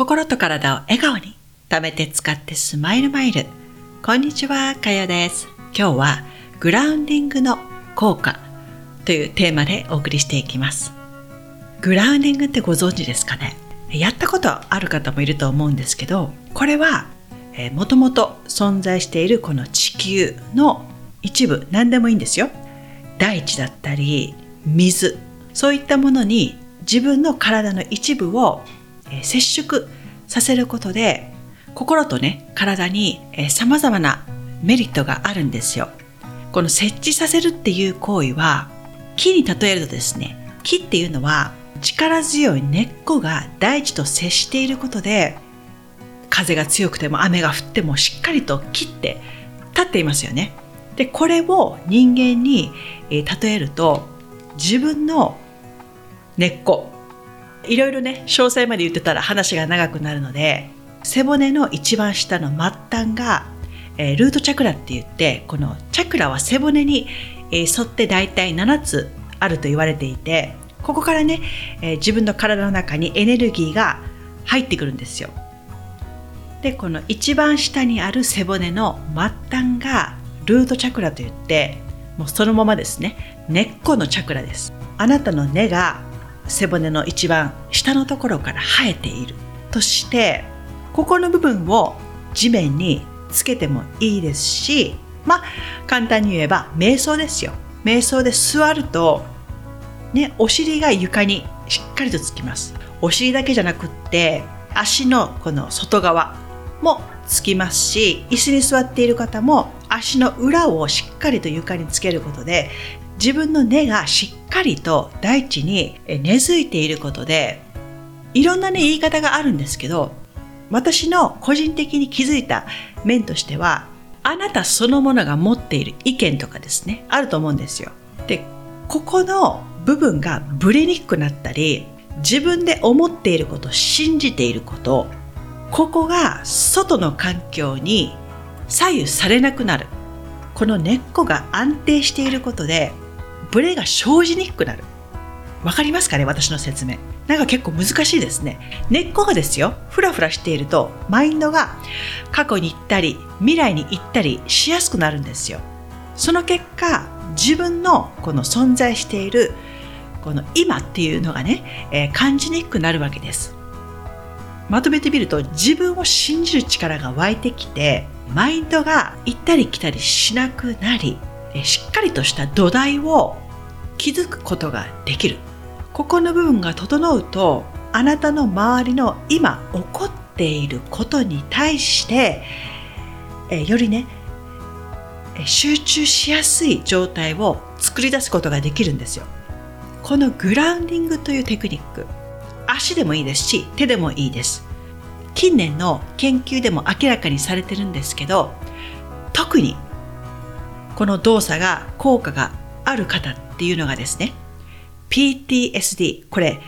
心と体を笑顔に貯めて使ってスマイルマイル。こんにちはかよです。今日はグラウンディングの効果というテーマでお送りしていきます。グラウンディングってご存知ですかね？やったことある方もいると思うんですけどこれはもともと存在しているこの地球の一部何でもいいんですよ。大地だったり水そういったものに自分の体の一部を接触させることで心とね体にさまざまなメリットがあるんですよ。この設置させるっていう行為は木に例えるとですね木っていうのは力強い根っこが大地と接していることで風が強くても雨が降ってもしっかりと切って立っていますよね。でこれを人間に例えると自分の根っこいろいろね詳細まで言ってたら話が長くなるので背骨の一番下の末端が、えー、ルートチャクラって言ってこのチャクラは背骨に、えー、沿って大体7つあると言われていてここからね、えー、自分の体の中にエネルギーが入ってくるんですよ。でこの一番下にある背骨の末端がルートチャクラといってもうそのままですね。根っこのチャクラです。あなたの根が背骨の一番下のところから生えているとしてここの部分を地面につけてもいいですしまあ簡単に言えば瞑想ですよ。瞑想で座るとねお尻が床にしっかりとつきます。お尻だけじゃなくって足のこの外側もつきますし椅子に座っている方も足の裏をしっかりと床につけることで自分の根がしっかりと大地に根付いていることでいろんなね言い方があるんですけど私の個人的に気づいた面としてはあなたそのものが持っている意見とかですねあると思うんですよ。でここの部分がブレにくくなったり自分で思っていること信じていることここが外の環境に左右されなくなるこの根っこが安定していることでブレが生じにくくなる。わかりますかね？私の説明。なんか結構難しいですね。根っこがですよ、ふらふらしていると、マインドが過去に行ったり、未来に行ったりしやすくなるんですよ。その結果、自分のこの存在している、この今っていうのがね、えー、感じにくくなるわけです。まとめてみると、自分を信じる力が湧いてきて、マインドが行ったり来たりしなくなり、しっかりとした土台を築くことができる。ここの部分が整うとあなたの周りの今起こっていることに対してえよりね集中しやすい状態を作り出すことができるんですよ。このグラウンディングというテクニック。足でもいいですし手でもいいです。近年の研究でも明らかにされてるんですけど特にこの動作が効果がある方っていうのがですね PTSD これ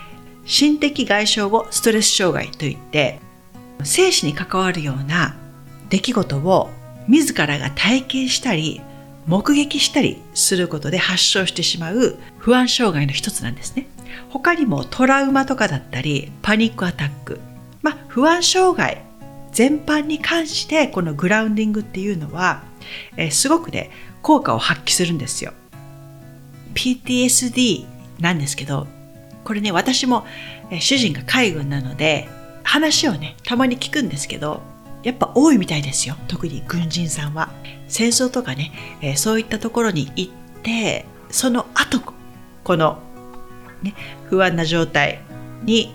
心的外傷後ストレス障害といって生死に関わるような出来事を自らが体験したり目撃したりすることで発症してしまう不安障害の一つなんですね他にもトラウマとかだったりパニックアタックまあ不安障害全般に関してこのグラウンディングっていうのは、え、すごくね効果を発揮するんですよ。PTSD なんですけど、これね、私も主人が海軍なので、話をね、たまに聞くんですけど、やっぱ多いみたいですよ。特に軍人さんは。戦争とかね、え、そういったところに行って、その後、この、ね、不安な状態に、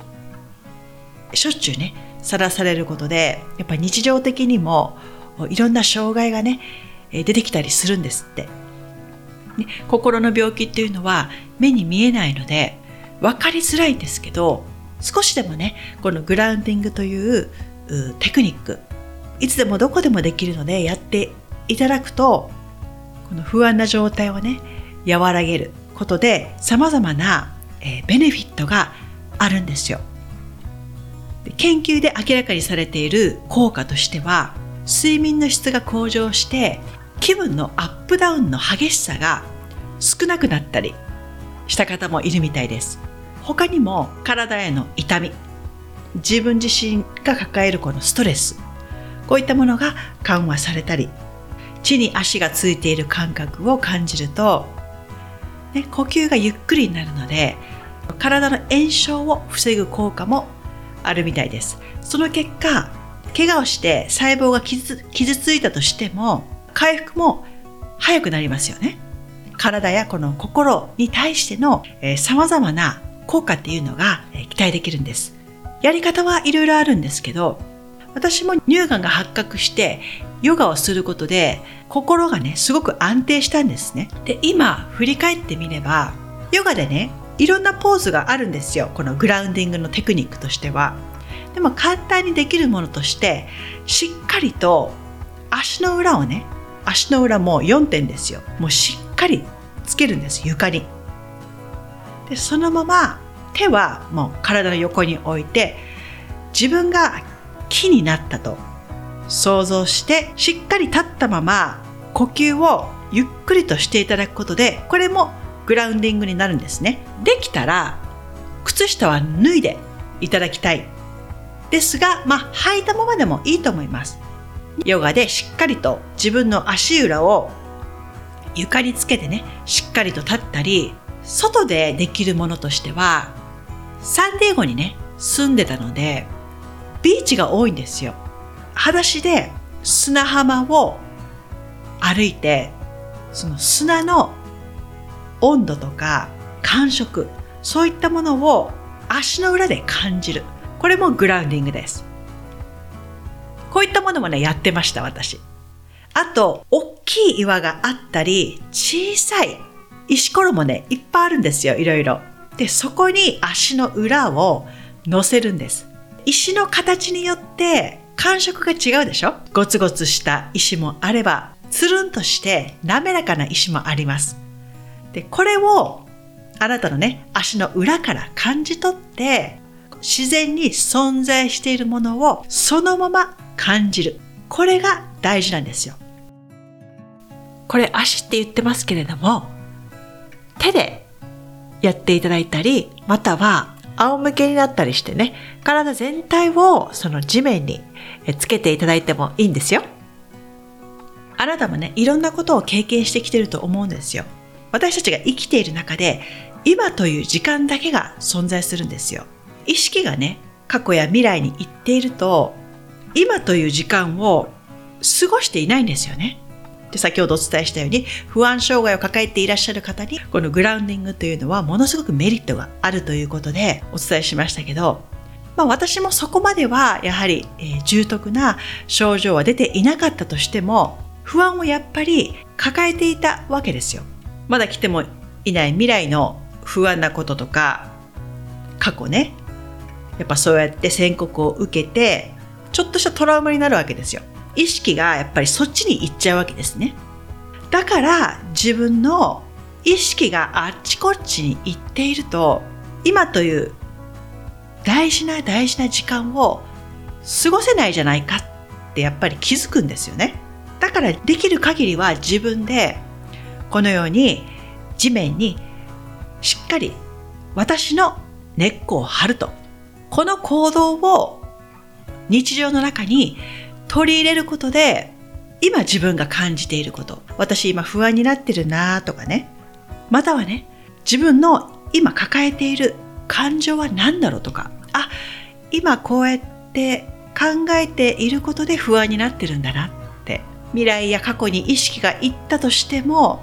しょっちゅうね、さらされることで、やっぱ日常的にも、いろんな障害がね、出てきたりするんですって。ね、心の病気っていうのは目に見えないので分かりづらいんですけど少しでもねこのグラウンディングというテクニックいつでもどこでもできるのでやっていただくとこの不安な状態をね和らげることで様々な、えベネフィットがあるんですよ。研究で明らかにされている効果としては睡眠の質が向上して気分のアップダウンの激しさが少なくなったりした方もいるみたいです。他にも体への痛み自分自身が抱えるこのストレスこういったものが緩和されたり地に足がついている感覚を感じると、ね、呼吸がゆっくりになるので体の炎症を防ぐ効果もあるみたいです。その結果怪我をして細胞が傷ついたとしても回復も早くなりますよね。体やこの心に対してのさまざまな効果っていうのが期待できるんです。やり方はいろいろあるんですけど私も乳がんが発覚してヨガをすることで心がねすごく安定したんですね。で今振り返ってみればヨガでねいろんなポーズがあるんですよ。このグラウンディングのテクニックとしては。でも簡単にできるものとしてしっかりと足の裏をね足の裏も4点ですよ。もうしっかりつけるんです床に。でそのまま手はもう体の横に置いて自分が木になったと想像してしっかり立ったまま呼吸をゆっくりとしていただくことでこれもグラウンディングになるんですね。できたら靴下は脱いでいただきたい。ですがまあ履いたままでもいいと思います。ヨガでしっかりと自分の足裏を床につけてねしっかりと立ったり外でできるものとしてはサンディエゴにね住んでたのでビーチが多いんですよ。裸足で砂浜を歩いてその砂の温度とか感触そういったものを足の裏で感じる。これもグラウンディングです。こういったものもねやってました私。あと大きい岩があったり小さい石ころもねいっぱいあるんですよいろいろ。でそこに足の裏を乗せるんです。石の形によって感触が違うでしょ？ゴツゴツした石もあればつるんとして滑らかな石もあります。でこれをあなたのね足の裏から感じ取って自然に存在しているものをそのまま感じる。これが大事なんですよ。これ足って言ってますけれども手でやっていただいたりまたは仰向けになったりしてね体全体をその地面につけていただいてもいいんですよ。あなたもねいろんなことを経験してきてると思うんですよ。私たちが生きている中で今という時間だけが存在するんですよ。意識がね過去や未来に行っていると今という時間を過ごしていないんですよね。で先ほどお伝えしたように不安障害を抱えていらっしゃる方にこのグラウンディングというのはものすごくメリットがあるということでお伝えしましたけど、まあ、私もそこまではやはり、えー、重篤な症状は出ていなかったとしても不安をやっぱり抱えていたわけですよ。まだ来てもいない未来の不安なこととか過去ね。やっぱそうやって宣告を受けてちょっとしたトラウマになるわけですよ。意識がやっぱりそっちに行っちゃうわけですね。だから自分の意識があっちこっちに行っていると今という大事な大事な時間を過ごせないじゃないかってやっぱり気づくんですよね。だからできる限りは自分でこのように地面にしっかり私の根っこを張ると。この行動を日常の中に取り入れることで今自分が感じていること。私今不安になってるなとかね。またはね自分の今抱えている感情は何だろうとか。あ今こうやって考えていることで不安になってるんだなって。未来や過去に意識がいったとしても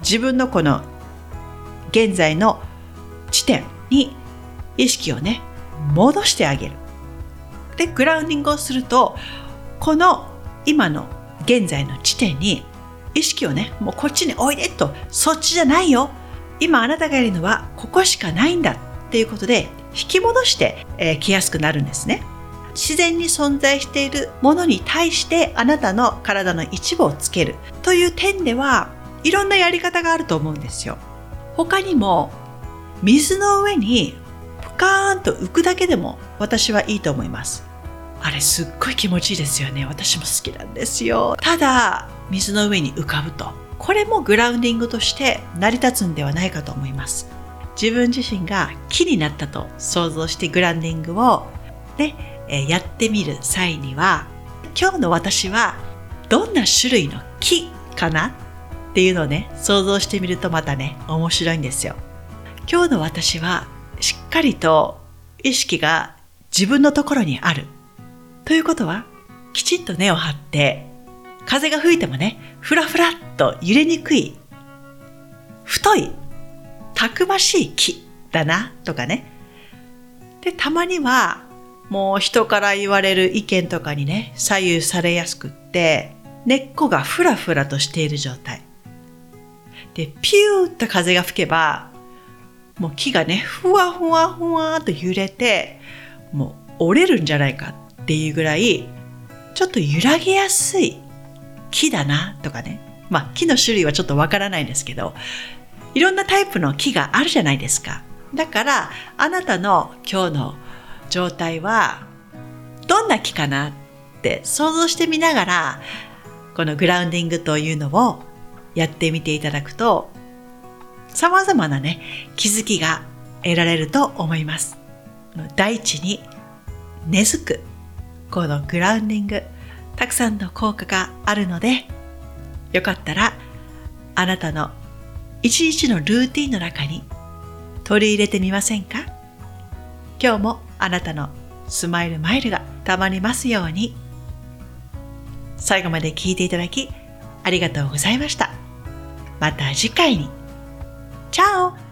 自分のこの現在の地点に意識をね戻してあげる。でグラウンディングをするとこの今の現在の地点に意識をねもうこっちにおいでとそっちじゃないよ。今あなたがいるのはここしかないんだっていうことで引き戻して、えー、やすくなるんですね。自然に存在しているものに対してあなたの体の一部をつける。という点ではいろんなやり方があると思うんですよ。他にも水の上にぷかーんと浮くだけでも私はいいと思います。あれすっごい気持ちいいですよね。私も好きなんですよ。ただ水の上に浮かぶと。これもグラウンディングとして成り立つんではないかと思います。自分自身が木になったと想像してグラウンディングをで、えやってみる際には今日の私はどんな種類の木かな？っていうのをね想像してみるとまたね面白いんですよ。今日の私はしっかりと意識が自分のところにある。ということはきちんと根を張って風が吹いてもねふらふらっと揺れにくい太いたくましい木だなとかね。でたまにはもう人から言われる意見とかにね左右されやすくって根っこがふらふらとしている状態。でピューッと風が吹けばもう木がねふわふわふわっと揺れてもう折れるんじゃないかっていうぐらいちょっと揺らぎやすい木だなとかね。まあ木の種類はちょっとわからないですけどいろんなタイプの木があるじゃないですか。だからあなたの今日の状態はどんな木かなって想像してみながらこのグラウンディングというのをやってみていただくと様々なね気づきが得られると思います。大地に根付くこのグラウンディングたくさんの効果があるのでよかったらあなたの一日のルーティンの中に取り入れてみませんか？今日もあなたのスマイルマイルがたまりますように最後まで聞いていただきありがとうございました。また次回に。チャオ